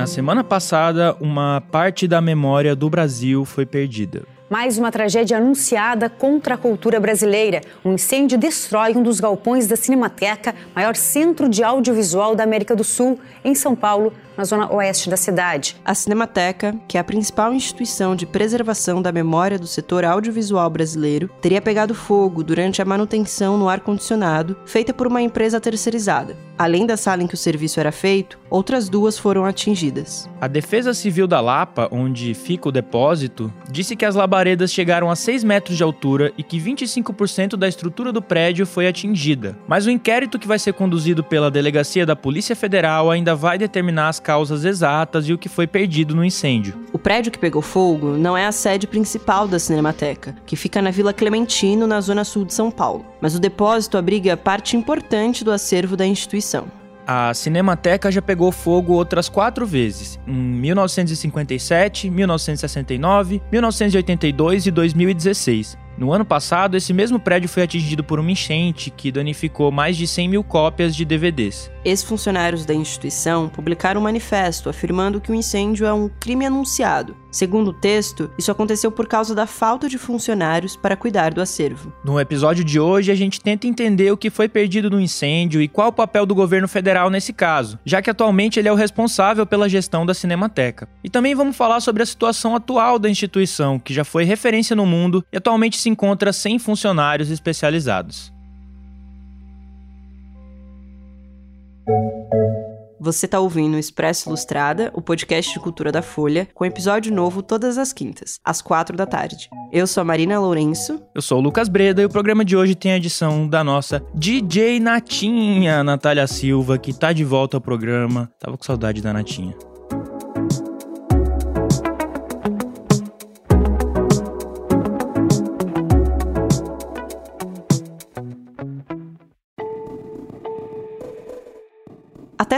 Na semana passada, uma parte da memória do Brasil foi perdida. Mais uma tragédia anunciada contra a cultura brasileira. Um incêndio destrói um dos galpões da Cinemateca, maior centro de audiovisual da América do Sul, em São Paulo, na zona oeste da cidade. A Cinemateca, que é a principal instituição de preservação da memória do setor audiovisual brasileiro, teria pegado fogo durante a manutenção no ar-condicionado feita por uma empresa terceirizada. Além da sala em que o serviço era feito, outras duas foram atingidas. A Defesa Civil da Lapa, onde fica o depósito, disse que as labaredas chegaram a 6 metros de altura e que 25% da estrutura do prédio foi atingida. Mas o inquérito que vai ser conduzido pela Delegacia da Polícia Federal ainda vai determinar as causas exatas e o que foi perdido no incêndio. O prédio que pegou fogo não é a sede principal da Cinemateca, que fica na Vila Clementino, na zona sul de São Paulo, mas o depósito abriga parte importante do acervo da instituição. A Cinemateca já pegou fogo outras quatro vezes, em 1957, 1969, 1982 e 2016. No ano passado, esse mesmo prédio foi atingido por uma enchente que danificou mais de 100 mil cópias de DVDs. Ex-funcionários da instituição publicaram um manifesto afirmando que o incêndio é um crime anunciado. Segundo o texto, isso aconteceu por causa da falta de funcionários para cuidar do acervo. No episódio de hoje, a gente tenta entender o que foi perdido no incêndio e qual o papel do governo federal nesse caso, já que atualmente ele é o responsável pela gestão da Cinemateca. E também vamos falar sobre a situação atual da instituição, que já foi referência no mundo e atualmente se encontra sem funcionários especializados. Você está ouvindo o Expresso Ilustrada, o podcast de cultura da Folha, com episódio novo todas as quintas, às quatro da tarde. Eu sou a Marina Lourenço. Eu sou o Lucas Breda e o programa de hoje tem a edição da nossa DJ Natinha, Natália Silva, que tá de volta ao programa. Tava com saudade da Natinha.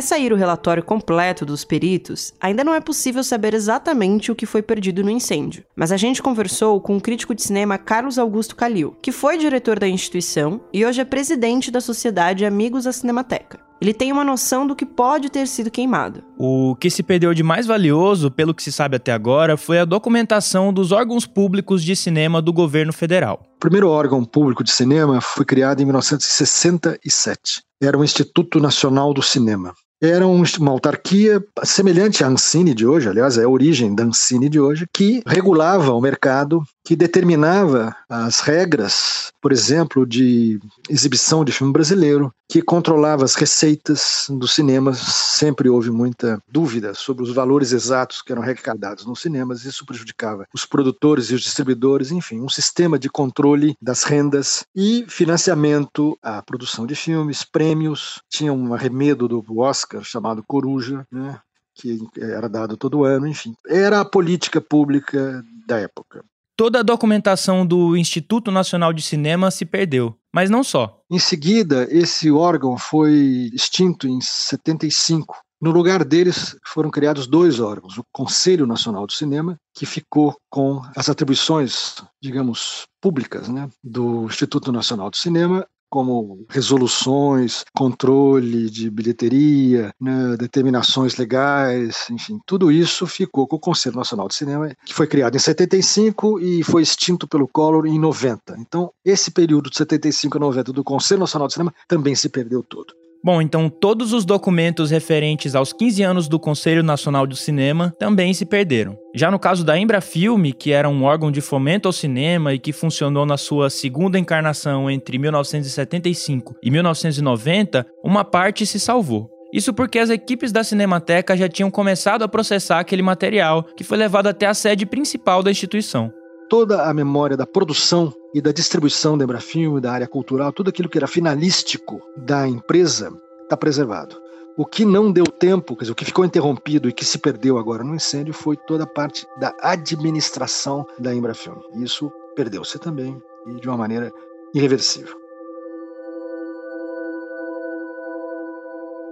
Até sair o relatório completo dos peritos, ainda não é possível saber exatamente o que foi perdido no incêndio. Mas a gente conversou com o crítico de cinema Carlos Augusto Calil, que foi diretor da instituição e hoje é presidente da Sociedade Amigos da Cinemateca. Ele tem uma noção do que pode ter sido queimado. O que se perdeu de mais valioso, pelo que se sabe até agora, foi a documentação dos órgãos públicos de cinema do governo federal. O primeiro órgão público de cinema foi criado em 1967. Era o Instituto Nacional do Cinema era uma autarquia semelhante à Ancine de hoje, aliás, é a origem da Ancine de hoje, que regulava o mercado, que determinava as regras, por exemplo, de exibição de filme brasileiro, que controlava as receitas dos cinemas. Sempre houve muita dúvida sobre os valores exatos que eram arrecadados nos cinemas, isso prejudicava os produtores e os distribuidores, enfim, um sistema de controle das rendas e financiamento à produção de filmes, prêmios, tinha um arremedo do Oscar chamado Coruja, né? que era dado todo ano, enfim. Era a política pública da época. Toda a documentação do Instituto Nacional de Cinema se perdeu, mas não só. Em seguida, esse órgão foi extinto em 75. No lugar deles foram criados dois órgãos: o Conselho Nacional do Cinema, que ficou com as atribuições, digamos, públicas né, do Instituto Nacional do Cinema, como resoluções, controle de bilheteria, né, determinações legais, enfim, tudo isso ficou com o Conselho Nacional de Cinema, que foi criado em 75 e foi extinto pelo Collor em 90. Então, esse período de 75 a 90 do Conselho Nacional de Cinema também se perdeu todo. Bom, então todos os documentos referentes aos 15 anos do Conselho Nacional do Cinema também se perderam. Já no caso da Embrafilme, que era um órgão de fomento ao cinema e que funcionou na sua segunda encarnação entre 1975 e 1990, uma parte se salvou. Isso porque as equipes da Cinemateca já tinham começado a processar aquele material, que foi levado até a sede principal da instituição toda a memória da produção e da distribuição da Embrafilme, da área cultural, tudo aquilo que era finalístico da empresa está preservado. O que não deu tempo, quer dizer, o que ficou interrompido e que se perdeu agora no incêndio foi toda a parte da administração da Embrafilme. Isso perdeu-se também e de uma maneira irreversível.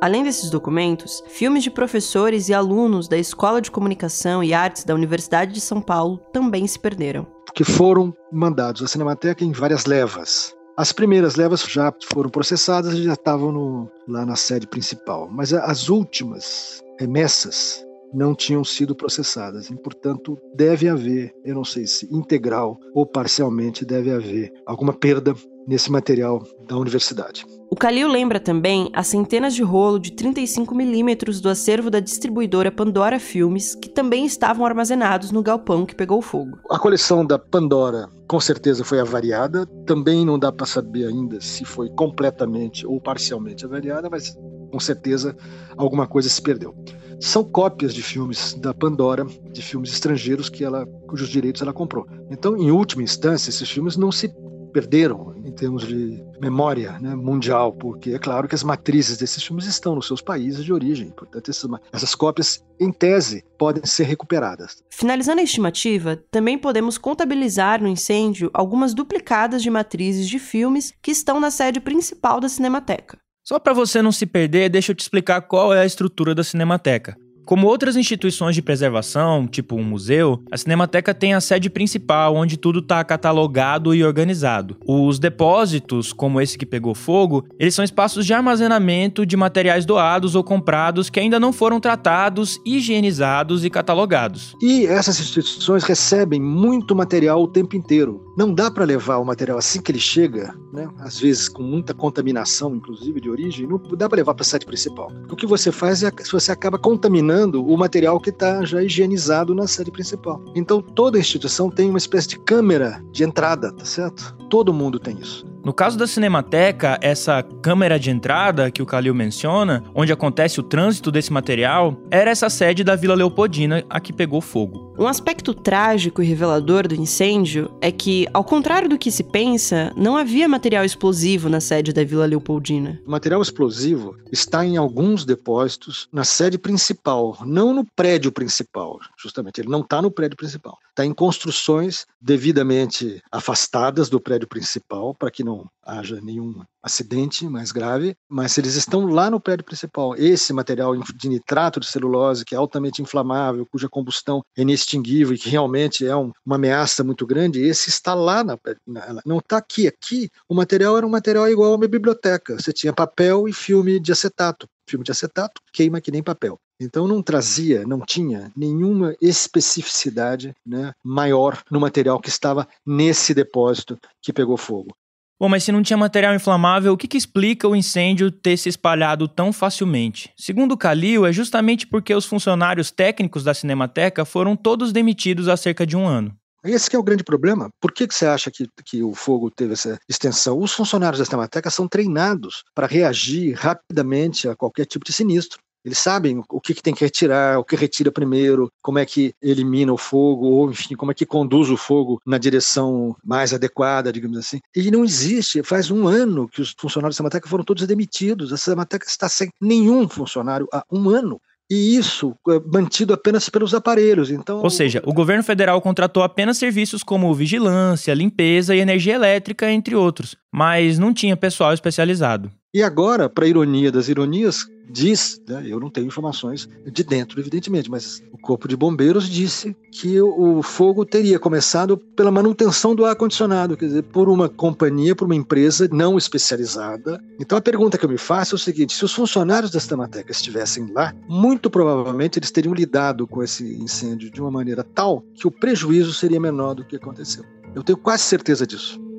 Além desses documentos, filmes de professores e alunos da Escola de Comunicação e Artes da Universidade de São Paulo também se perderam. Que foram mandados à Cinemateca em várias levas. As primeiras levas já foram processadas e já estavam no, lá na sede principal. Mas as últimas remessas não tinham sido processadas. E, portanto, deve haver, eu não sei se integral ou parcialmente, deve haver alguma perda nesse material da universidade. O Calil lembra também as centenas de rolo de 35mm do acervo da distribuidora Pandora Filmes, que também estavam armazenados no galpão que pegou fogo. A coleção da Pandora com certeza foi avariada, também não dá para saber ainda se foi completamente ou parcialmente avariada, mas com certeza alguma coisa se perdeu. São cópias de filmes da Pandora, de filmes estrangeiros que ela, cujos direitos ela comprou. Então, em última instância, esses filmes não se perderam em termos de memória né, mundial, porque é claro que as matrizes desses filmes estão nos seus países de origem, portanto essas, essas cópias, em tese, podem ser recuperadas. Finalizando a estimativa, também podemos contabilizar no incêndio algumas duplicadas de matrizes de filmes que estão na sede principal da Cinemateca. Só para você não se perder, deixa eu te explicar qual é a estrutura da Cinemateca. Como outras instituições de preservação, tipo um museu, a Cinemateca tem a sede principal, onde tudo está catalogado e organizado. Os depósitos, como esse que pegou fogo, eles são espaços de armazenamento de materiais doados ou comprados que ainda não foram tratados, higienizados e catalogados. E essas instituições recebem muito material o tempo inteiro. Não dá para levar o material assim que ele chega, né? às vezes com muita contaminação, inclusive de origem, não dá para levar para a sede principal. O que você faz é você acaba contaminando o material que está já higienizado na sede principal. Então toda instituição tem uma espécie de câmera de entrada, tá certo? Todo mundo tem isso. No caso da Cinemateca, essa câmera de entrada que o Calil menciona, onde acontece o trânsito desse material, era essa sede da Vila Leopoldina a que pegou fogo. Um aspecto trágico e revelador do incêndio é que, ao contrário do que se pensa, não havia material explosivo na sede da Vila Leopoldina. O material explosivo está em alguns depósitos na sede principal, não no prédio principal, justamente. Ele não está no prédio principal. Está em construções devidamente afastadas do prédio principal para que não haja nenhum acidente mais grave, mas eles estão lá no prédio principal. Esse material de nitrato de celulose, que é altamente inflamável, cuja combustão é inextinguível e que realmente é um, uma ameaça muito grande, esse está lá, na, na, não está aqui. Aqui o material era um material igual a uma biblioteca. Você tinha papel e filme de acetato. Filme de acetato queima que nem papel. Então não trazia, não tinha nenhuma especificidade né, maior no material que estava nesse depósito que pegou fogo. Bom, mas se não tinha material inflamável, o que, que explica o incêndio ter se espalhado tão facilmente? Segundo Calil, é justamente porque os funcionários técnicos da Cinemateca foram todos demitidos há cerca de um ano. Esse é o grande problema. Por que, que você acha que, que o fogo teve essa extensão? Os funcionários da Cinemateca são treinados para reagir rapidamente a qualquer tipo de sinistro. Eles sabem o que, que, tem que retirar, o que retira primeiro, como é que elimina o fogo, ou enfim, como é que conduz o fogo na direção mais adequada, digamos assim. E não existe, faz um ano que os funcionários da Samateca foram todos demitidos. A Samateca está sem nenhum funcionário há um ano e isso é mantido apenas pelos aparelhos. Então, Ou seja, o governo federal contratou apenas serviços como vigilância, limpeza e energia elétrica, entre outros, mas não tinha pessoal especializado. E agora, para ironia das ironias, diz, né, eu não tenho informações de dentro, evidentemente, mas o Corpo de Bombeiros disse que o fogo teria começado pela manutenção do ar-condicionado, quer dizer, por uma companhia, por uma empresa não especializada. Então a pergunta que eu me faço é o seguinte: se os funcionários da Stamateca estivessem lá, muito provavelmente eles teriam lidado com esse incêndio de uma maneira tal que o prejuízo seria menor do que aconteceu. Eu tenho quase certeza disso.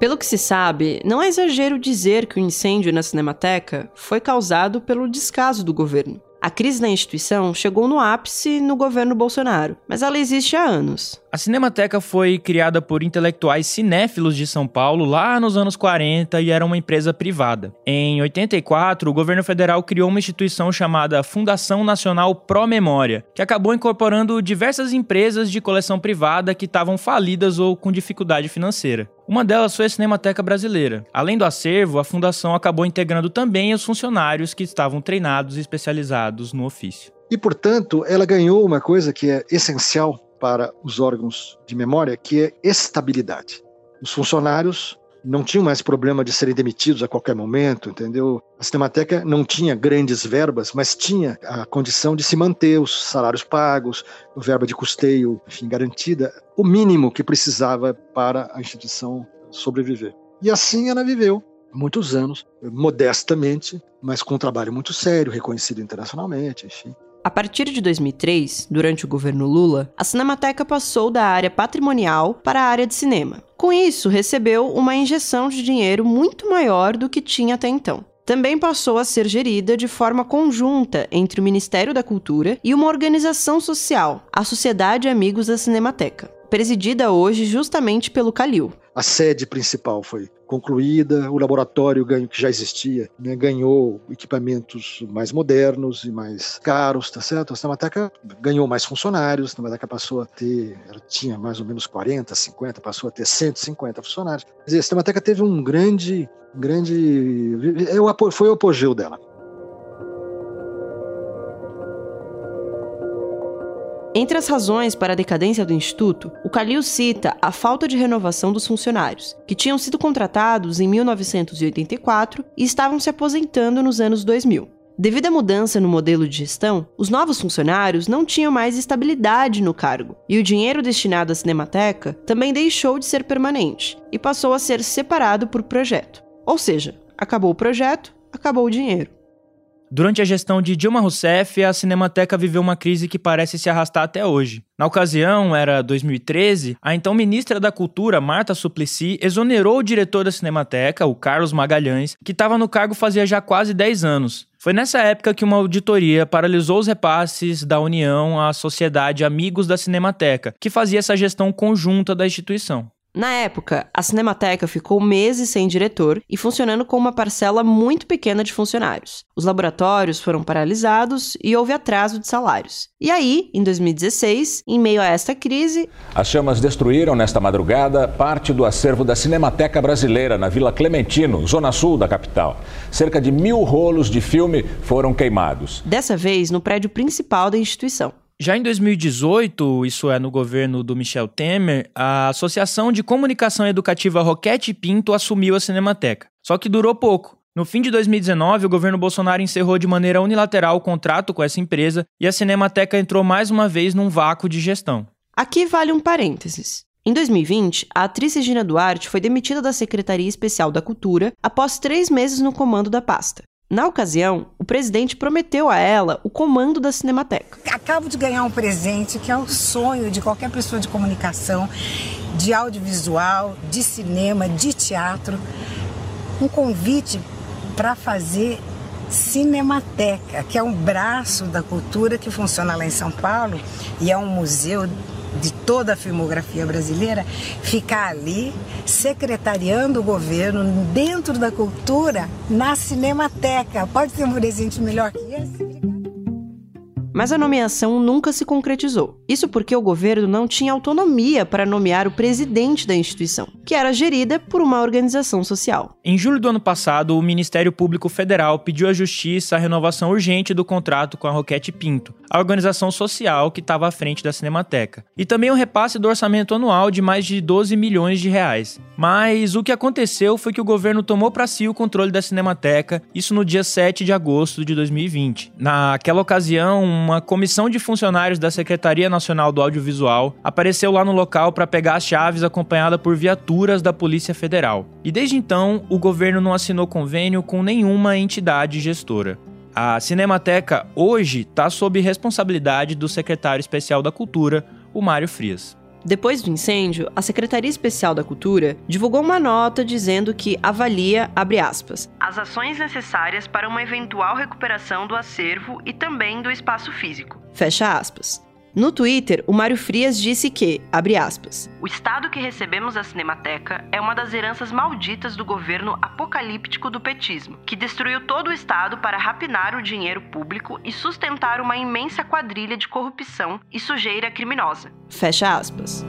Pelo que se sabe, não é exagero dizer que o incêndio na Cinemateca foi causado pelo descaso do governo. A crise na instituição chegou no ápice no governo Bolsonaro, mas ela existe há anos. A Cinemateca foi criada por intelectuais cinéfilos de São Paulo lá nos anos 40 e era uma empresa privada. Em 84, o governo federal criou uma instituição chamada Fundação Nacional Pro Memória, que acabou incorporando diversas empresas de coleção privada que estavam falidas ou com dificuldade financeira. Uma delas foi a Cinemateca Brasileira. Além do acervo, a fundação acabou integrando também os funcionários que estavam treinados e especializados no ofício. E, portanto, ela ganhou uma coisa que é essencial para os órgãos de memória, que é estabilidade. Os funcionários não tinham mais problema de serem demitidos a qualquer momento, entendeu? A Cinemateca não tinha grandes verbas, mas tinha a condição de se manter os salários pagos, o verba de custeio, enfim, garantida, o mínimo que precisava para a instituição sobreviver. E assim ela viveu muitos anos, modestamente, mas com um trabalho muito sério, reconhecido internacionalmente, enfim. A partir de 2003, durante o governo Lula, a Cinemateca passou da área patrimonial para a área de cinema. Com isso, recebeu uma injeção de dinheiro muito maior do que tinha até então. Também passou a ser gerida de forma conjunta entre o Ministério da Cultura e uma organização social, a Sociedade Amigos da Cinemateca, presidida hoje justamente pelo Calil. A sede principal foi concluída, o laboratório ganho, que já existia né, ganhou equipamentos mais modernos e mais caros, tá certo? A Cinemateca ganhou mais funcionários, a Cinemateca passou a ter, ela tinha mais ou menos 40, 50, passou a ter 150 funcionários. Quer dizer, a Cinemateca teve um grande, grande, foi o apogeu dela. Entre as razões para a decadência do Instituto, o Calil cita a falta de renovação dos funcionários, que tinham sido contratados em 1984 e estavam se aposentando nos anos 2000. Devido à mudança no modelo de gestão, os novos funcionários não tinham mais estabilidade no cargo, e o dinheiro destinado à Cinemateca também deixou de ser permanente e passou a ser separado por projeto. Ou seja, acabou o projeto, acabou o dinheiro. Durante a gestão de Dilma Rousseff, a Cinemateca viveu uma crise que parece se arrastar até hoje. Na ocasião, era 2013, a então ministra da Cultura, Marta Suplicy, exonerou o diretor da Cinemateca, o Carlos Magalhães, que estava no cargo fazia já quase 10 anos. Foi nessa época que uma auditoria paralisou os repasses da União à Sociedade Amigos da Cinemateca, que fazia essa gestão conjunta da instituição. Na época, a Cinemateca ficou meses sem diretor e funcionando com uma parcela muito pequena de funcionários. Os laboratórios foram paralisados e houve atraso de salários. E aí, em 2016, em meio a esta crise. As chamas destruíram nesta madrugada parte do acervo da Cinemateca Brasileira na Vila Clementino, zona sul da capital. Cerca de mil rolos de filme foram queimados. Dessa vez no prédio principal da instituição. Já em 2018, isso é no governo do Michel Temer, a Associação de Comunicação Educativa Roquete Pinto assumiu a Cinemateca. Só que durou pouco. No fim de 2019, o governo Bolsonaro encerrou de maneira unilateral o contrato com essa empresa e a Cinemateca entrou mais uma vez num vácuo de gestão. Aqui vale um parênteses. Em 2020, a atriz Regina Duarte foi demitida da Secretaria Especial da Cultura após três meses no comando da pasta. Na ocasião, o presidente prometeu a ela o comando da Cinemateca. Acabo de ganhar um presente que é o sonho de qualquer pessoa de comunicação, de audiovisual, de cinema, de teatro. Um convite para fazer Cinemateca, que é um braço da cultura que funciona lá em São Paulo e é um museu de toda a filmografia brasileira, ficar ali secretariando o governo dentro da cultura na Cinemateca. Pode ter um presente melhor que esse? Mas a nomeação nunca se concretizou. Isso porque o governo não tinha autonomia para nomear o presidente da instituição, que era gerida por uma organização social. Em julho do ano passado, o Ministério Público Federal pediu à Justiça a renovação urgente do contrato com a Roquete Pinto, a organização social que estava à frente da Cinemateca, e também o um repasse do orçamento anual de mais de 12 milhões de reais. Mas o que aconteceu foi que o governo tomou para si o controle da Cinemateca, isso no dia 7 de agosto de 2020. Naquela ocasião, uma comissão de funcionários da Secretaria Nacional do Audiovisual apareceu lá no local para pegar as chaves acompanhada por viaturas da Polícia Federal. E desde então, o governo não assinou convênio com nenhuma entidade gestora. A Cinemateca hoje está sob responsabilidade do secretário especial da Cultura, o Mário Frias. Depois do incêndio, a Secretaria Especial da Cultura divulgou uma nota dizendo que avalia, aspas, as ações necessárias para uma eventual recuperação do acervo e também do espaço físico. Fecha aspas. No Twitter, o Mário Frias disse que, abre aspas, o estado que recebemos da Cinemateca é uma das heranças malditas do governo apocalíptico do petismo, que destruiu todo o estado para rapinar o dinheiro público e sustentar uma imensa quadrilha de corrupção e sujeira criminosa. Fecha aspas.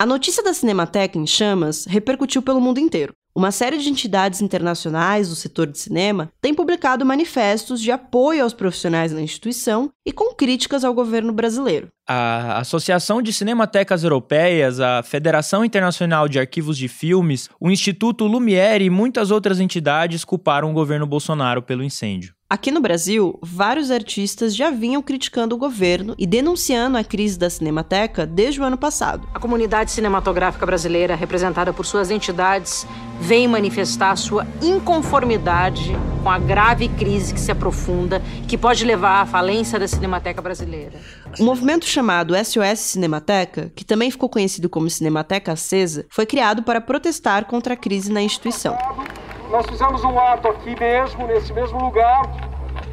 A notícia da Cinemateca em chamas repercutiu pelo mundo inteiro. Uma série de entidades internacionais do setor de cinema tem publicado manifestos de apoio aos profissionais da instituição e com críticas ao governo brasileiro. A Associação de Cinematecas Europeias, a Federação Internacional de Arquivos de Filmes, o Instituto Lumière e muitas outras entidades culparam o governo Bolsonaro pelo incêndio. Aqui no Brasil, vários artistas já vinham criticando o governo e denunciando a crise da Cinemateca desde o ano passado. A comunidade cinematográfica brasileira, representada por suas entidades, vem manifestar sua inconformidade com a grave crise que se aprofunda, que pode levar à falência da Cinemateca brasileira. O movimento chamado SOS Cinemateca, que também ficou conhecido como Cinemateca Acesa, foi criado para protestar contra a crise na instituição. Nós fizemos um ato aqui mesmo, nesse mesmo lugar,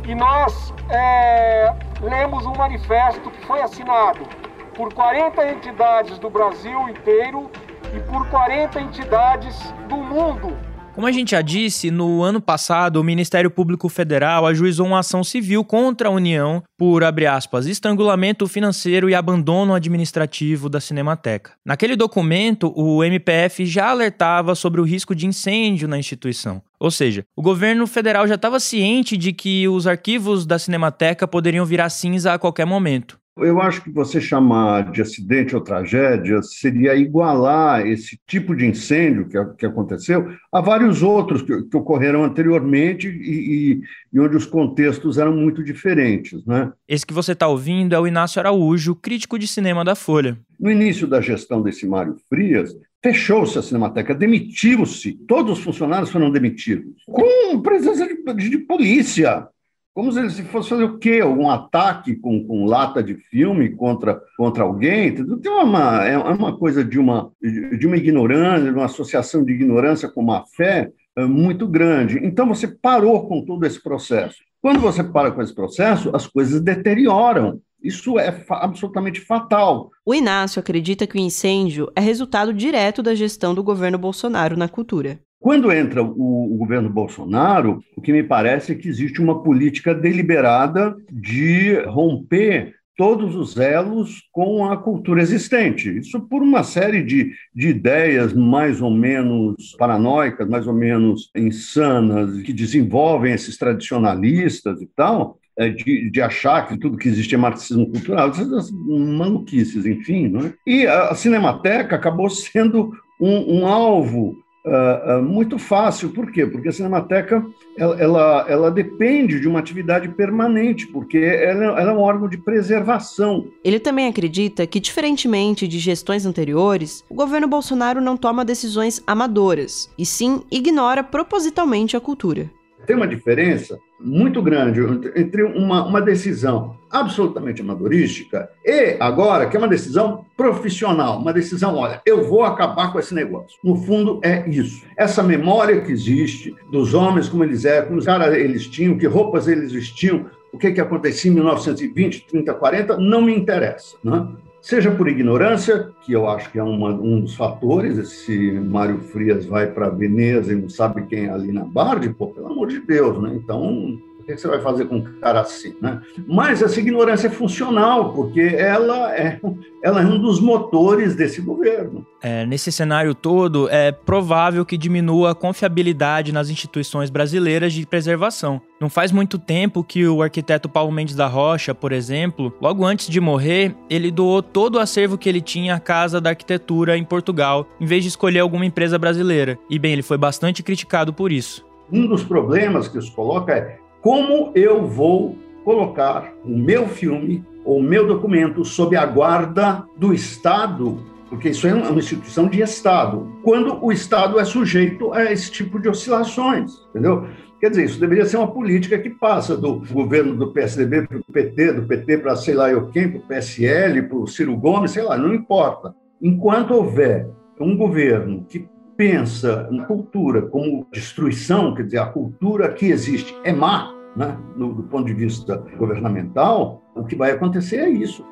e nós é, lemos um manifesto que foi assinado por 40 entidades do Brasil inteiro e por 40 entidades do mundo como a gente já disse, no ano passado, o Ministério Público Federal ajuizou uma ação civil contra a União por, abre aspas, estrangulamento financeiro e abandono administrativo da Cinemateca. Naquele documento, o MPF já alertava sobre o risco de incêndio na instituição. Ou seja, o governo federal já estava ciente de que os arquivos da Cinemateca poderiam virar cinza a qualquer momento. Eu acho que você chamar de acidente ou tragédia seria igualar esse tipo de incêndio que, que aconteceu a vários outros que, que ocorreram anteriormente e, e, e, onde os contextos eram muito diferentes. Né? Esse que você está ouvindo é o Inácio Araújo, crítico de cinema da Folha. No início da gestão desse Mário Frias, fechou-se a Cinemateca, demitiu-se, todos os funcionários foram demitidos, com presença de, de polícia como se fosse fazer o quê? Um ataque com, com lata de filme contra, contra alguém? Tem uma, é uma coisa de uma, de uma ignorância, de uma associação de ignorância com má fé é, muito grande. Então, você parou com todo esse processo. Quando você para com esse processo, as coisas deterioram. Isso é fa absolutamente fatal. O Inácio acredita que o incêndio é resultado direto da gestão do governo Bolsonaro na cultura. Quando entra o, o, governo Bolsonaro, o que me parece é que existe uma política deliberada de romper todos os elos com a cultura existente. Isso por uma série de, de ideias mais ou menos paranoicas, mais ou menos insanas, que desenvolvem esses tradicionalistas e tal, é, de, de, achar que tudo que existe é marxismo cultural, essas maluquices, enfim. Não é? E a Cinemateca acabou sendo um, um alvo Uh, uh, muito fácil. Por quê? Porque a Cinemateca ela, ela, ela depende de uma atividade permanente, porque ela, ela, é um órgão de preservação. Ele também acredita que, diferentemente de gestões anteriores, o governo Bolsonaro não toma decisões amadoras, e sim ignora propositalmente a cultura tem uma diferença muito grande entre uma, uma decisão absolutamente amadorística e agora, que é uma decisão profissional, uma decisão, olha, eu vou acabar com esse negócio. No fundo, é isso. Essa memória que existe dos homens, como eles eram, como os caras eles tinham, que roupas eles vestiam, o que, que acontecia em 1920, 30, 40, não me interessa. Né? Seja por ignorância, que eu acho que é uma, um dos fatores, esse Mário Frias vai para Veneza e não sabe quem é ali na Bardi, pô, pelo amor de Deus, né? Então, o que você vai fazer com um cara assim, né? Mas essa ignorância é funcional, porque ela é, ela é um dos motores desse governo. É, nesse cenário todo, é provável que diminua a confiabilidade nas instituições brasileiras de preservação. Não faz muito tempo que o arquiteto Paulo Mendes da Rocha, por exemplo, logo antes de morrer, ele doou todo o acervo que ele tinha à Casa da Arquitetura em Portugal, em vez de escolher alguma empresa brasileira. E bem, ele foi bastante criticado por isso. Um dos problemas que isso coloca é como eu vou colocar o meu filme ou o meu documento sob a guarda do Estado, porque isso é uma instituição de Estado, quando o Estado é sujeito a esse tipo de oscilações, entendeu? Quer dizer, isso deveria ser uma política que passa do governo do PSDB para o PT, do PT para sei lá eu quem, para o PSL, para o Ciro Gomes, sei lá, não importa. Enquanto houver um governo que pensa na cultura como destruição, quer dizer, a cultura que existe é má, né, no, do ponto de vista governamental, o que vai acontecer é isso.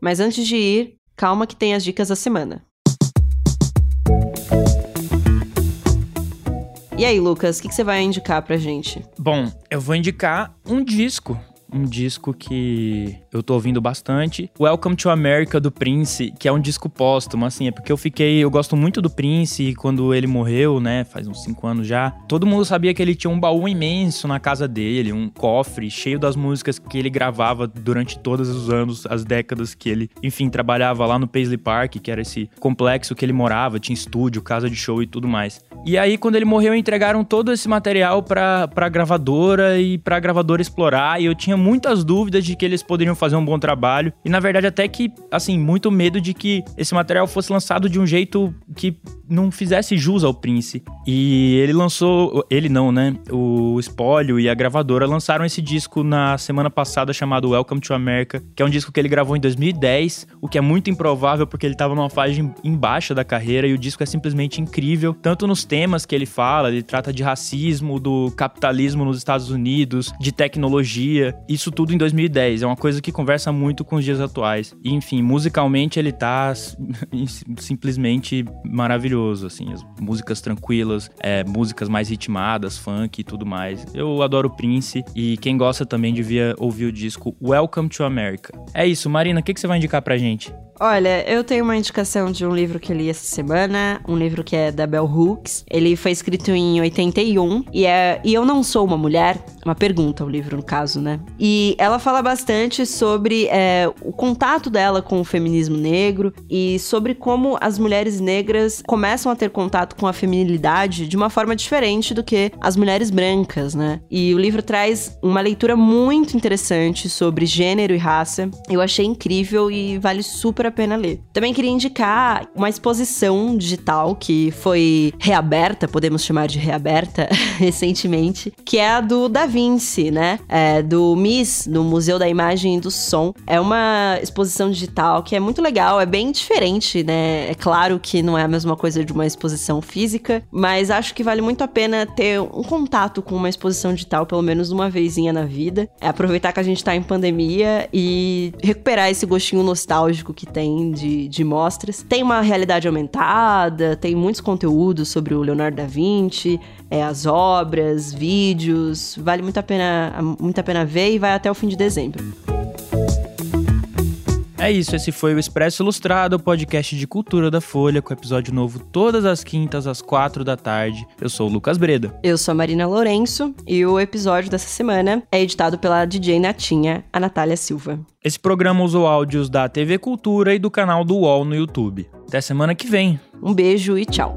Mas antes de ir, calma que tem as dicas da semana. E aí, Lucas, o que, que, você vai indicar pra gente? Bom, eu vou indicar um disco um disco que eu tô ouvindo bastante. Welcome to America do Prince, que é um disco póstumo, assim, é porque eu fiquei. Eu gosto muito do Prince quando ele morreu, né, faz uns 5 anos já, todo mundo sabia que ele tinha um baú imenso na casa dele, um cofre cheio das músicas que ele gravava durante todos os anos, as décadas que ele, enfim, trabalhava lá no Paisley Park, que era esse complexo que ele morava, tinha estúdio, casa de show e tudo mais. E aí, quando ele morreu, entregaram todo esse material pra, pra gravadora e pra gravadora explorar, e eu tinha muitas dúvidas de que eles poderiam fazer um bom trabalho. E na verdade, até que, assim, muito medo de que esse material fosse lançado de um jeito que não fizesse jus ao Prince. E ele lançou. Ele não, né? O Espólio e a gravadora lançaram esse disco na semana passada chamado Welcome to America, que é um disco que ele gravou em 2010, o que é muito improvável porque ele estava numa fase embaixo da carreira e o disco é simplesmente incrível, tanto nos temas que ele fala, ele trata de racismo, do capitalismo nos Estados Unidos, de tecnologia, isso tudo em 2010. É uma coisa que conversa muito com os dias atuais. E, enfim, musicalmente ele tá simplesmente maravilhoso, assim, as músicas tranquilas, é, músicas mais ritmadas, funk e tudo mais. Eu adoro Prince e quem gosta também devia ouvir o disco Welcome to America. É isso, Marina, o que, que você vai indicar pra gente? Olha, eu tenho uma indicação de um livro que eu li essa semana, um livro que é da Bell Hooks. Ele foi escrito em 81 e é e eu não sou uma mulher, uma pergunta o livro no caso, né? E ela fala bastante sobre é, o contato dela com o feminismo negro e sobre como as mulheres negras começam a ter contato com a feminilidade de uma forma diferente do que as mulheres brancas, né? E o livro traz uma leitura muito interessante sobre gênero e raça. Eu achei incrível e vale super a pena ler. Também queria indicar uma exposição digital que foi reaberta, podemos chamar de reaberta, recentemente, que é a do Da Vinci, né? É, do MIS, do Museu da Imagem e do Som. É uma exposição digital que é muito legal, é bem diferente, né? É claro que não é a mesma coisa de uma exposição física, mas acho que vale muito a pena ter um contato com uma exposição digital, pelo menos uma vezinha na vida. É aproveitar que a gente tá em pandemia e recuperar esse gostinho nostálgico que tem de, de mostras. Tem uma realidade aumentada, tem muitos conteúdos sobre o Leonardo da Vinci, é, as obras, vídeos. Vale muito a, pena, muito a pena ver e vai até o fim de dezembro. É isso, esse foi o Expresso Ilustrado, o podcast de cultura da Folha, com episódio novo todas as quintas às quatro da tarde. Eu sou o Lucas Breda. Eu sou a Marina Lourenço e o episódio dessa semana é editado pela DJ Natinha, a Natália Silva. Esse programa usou áudios da TV Cultura e do canal do UOL no YouTube. Até semana que vem. Um beijo e tchau.